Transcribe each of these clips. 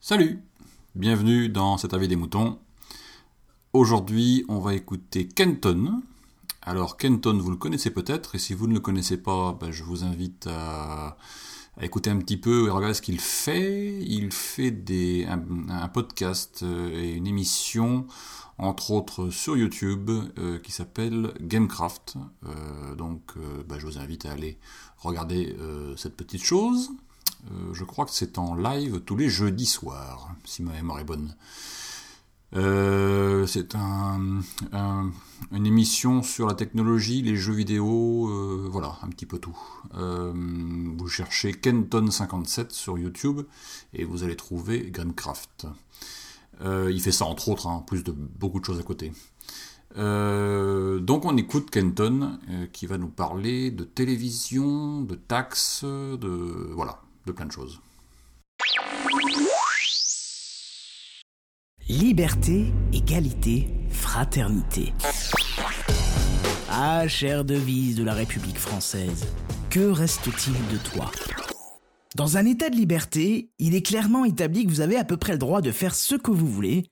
Salut Bienvenue dans cet avis des moutons. Aujourd'hui, on va écouter Kenton. Alors, Kenton, vous le connaissez peut-être, et si vous ne le connaissez pas, ben, je vous invite à, écouter un petit peu et regarder ce qu'il fait. Il fait des, un, podcast euh, et une émission, entre autres sur YouTube, euh, qui s'appelle Gamecraft. Euh, donc, ben, je vous invite à aller regarder cette petite chose. Je crois que c'est en live tous les jeudis soirs, si ma mémoire est bonne. Euh, c'est un, une émission sur la technologie, les jeux vidéo, euh, voilà, un petit peu tout. vous cherchez Kenton57 sur YouTube et vous allez trouver Gamecraft. il fait ça entre autres, en plus de beaucoup de choses à côté. donc on écoute Kenton qui va nous parler de télévision, de taxes, de voilà, de plein de choses. Liberté, égalité, fraternité. Ah, chère devise de la République française, que reste-t-il de toi? Dans un état de liberté, il est clairement établi que vous avez à peu près le droit de faire ce que vous voulez,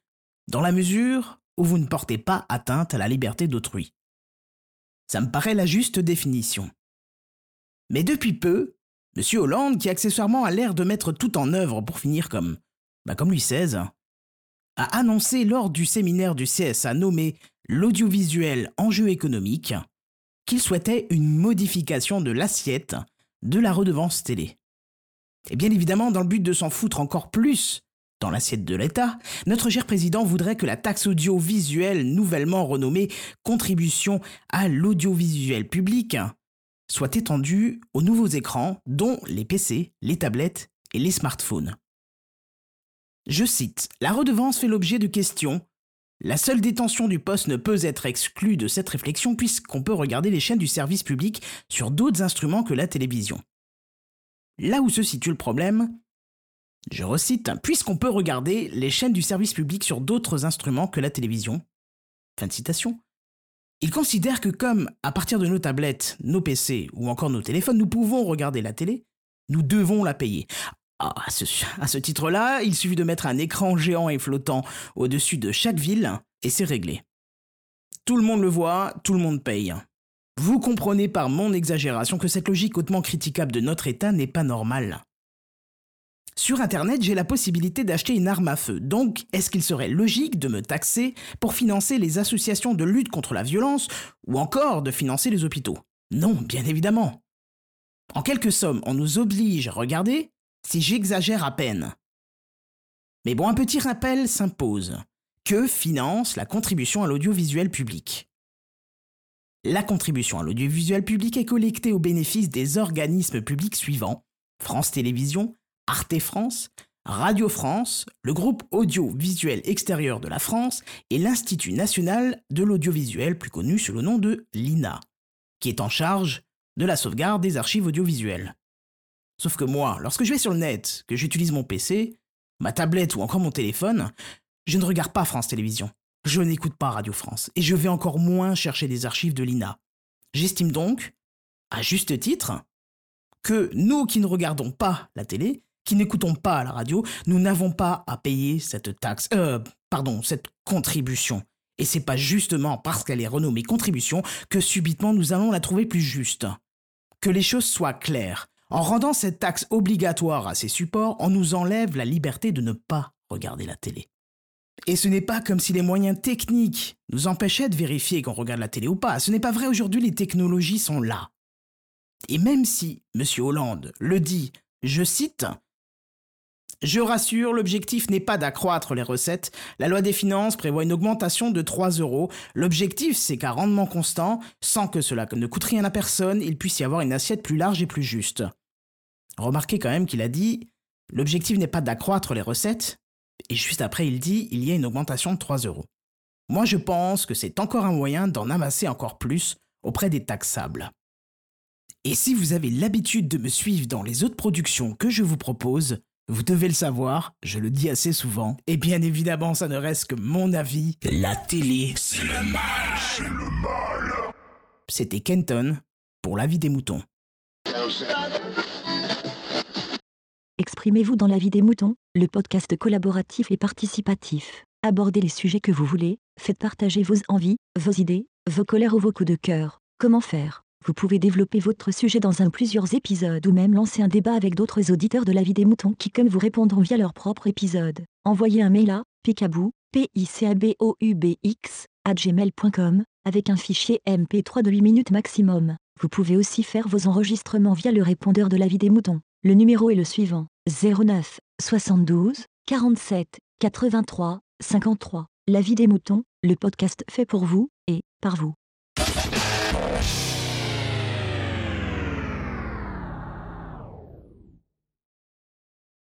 dans la mesure où vous ne portez pas atteinte à la liberté d'autrui. Ça me paraît la juste définition. Mais depuis peu, Monsieur Hollande, qui accessoirement a l'air de mettre tout en œuvre pour finir comme, bah comme Louis XVI, a annoncé lors du séminaire du CSA nommé L'audiovisuel enjeu économique qu'il souhaitait une modification de l'assiette de la redevance télé. Et bien évidemment, dans le but de s'en foutre encore plus dans l'assiette de l'État, notre cher président voudrait que la taxe audiovisuelle nouvellement renommée Contribution à l'audiovisuel public soit étendue aux nouveaux écrans, dont les PC, les tablettes et les smartphones. Je cite, La redevance fait l'objet de questions. La seule détention du poste ne peut être exclue de cette réflexion puisqu'on peut regarder les chaînes du service public sur d'autres instruments que la télévision. Là où se situe le problème, je recite, puisqu'on peut regarder les chaînes du service public sur d'autres instruments que la télévision. Fin de citation. Il considère que comme, à partir de nos tablettes, nos PC ou encore nos téléphones, nous pouvons regarder la télé, nous devons la payer. Ah, à ce, titre-là, il suffit de mettre un écran géant et flottant au-dessus de chaque ville, et c'est réglé. Tout le monde le voit, tout le monde paye. Vous comprenez par mon exagération que cette logique hautement critiquable de notre État n'est pas normale. Sur Internet, j'ai la possibilité d'acheter une arme à feu. Donc, est-ce qu'il serait logique de me taxer pour financer les associations de lutte contre la violence ou encore de financer les hôpitaux? Non, bien évidemment. En quelque somme, on nous oblige à regarder si j'exagère à peine. Mais bon, un petit rappel s'impose. Que finance la contribution à l'audiovisuel public? La contribution à l'audiovisuel public est collectée au bénéfice des organismes publics suivants France Télévisions, Arte France, Radio France, le groupe audiovisuel extérieur de la France et l'Institut national de l'audiovisuel, plus connu sous le nom de l'INA, qui est en charge de la sauvegarde des archives audiovisuelles. Sauf que moi, lorsque je vais sur le net, que j'utilise mon PC, ma tablette ou encore mon téléphone, je ne regarde pas France Télévisions. Je n'écoute pas Radio France et je vais encore moins chercher des archives de l'INA. J'estime donc, à juste titre, que nous qui ne regardons pas la télé, qui n'écoutons pas la radio, nous n'avons pas à payer cette taxe, euh, pardon, cette contribution. Et c'est pas justement parce qu'elle est renommée contribution que subitement nous allons la trouver plus juste. Que les choses soient claires. En rendant cette taxe obligatoire à ces supports, on nous enlève la liberté de ne pas regarder la télé. Et ce n'est pas comme si les moyens techniques nous empêchaient de vérifier qu'on regarde la télé ou pas. Ce n'est pas vrai aujourd'hui, les technologies sont là. Et même si M. Hollande le dit, je cite, je rassure, l'objectif n'est pas d'accroître les recettes. La loi des finances prévoit une augmentation de 3 euros. L'objectif, c'est qu'à rendement constant, sans que cela ne coûte rien à personne, il puisse y avoir une assiette plus large et plus juste. Remarquez quand même qu'il a dit l'objectif n'est pas d'accroître les recettes, et juste après il dit il y a une augmentation de 3 euros. Moi je pense que c'est encore un moyen d'en amasser encore plus auprès des taxables. Et si vous avez l'habitude de me suivre dans les autres productions que je vous propose, vous devez le savoir, je le dis assez souvent, et bien évidemment ça ne reste que mon avis, la télé, c'est le mal, c'est le mal. C'était Kenton, pour la vie des moutons. Exprimez-vous dans la vie des moutons, le podcast collaboratif et participatif. Abordez les sujets que vous voulez, faites partager vos envies, vos idées, vos colères ou vos coups de cœur. Comment faire? Vous pouvez développer votre sujet dans un plusieurs épisodes ou même lancer un débat avec d'autres auditeurs de la vie des moutons qui comme vous répondront via leur propre épisode. Envoyez un mail à picabou, p i gmail.com avec un fichier MP3 de 8 minutes maximum. Vous pouvez aussi faire vos enregistrements via le répondeur de la vie des moutons. Le numéro est le suivant 09 72 47 83 53. La vie des moutons, le podcast fait pour vous et par vous.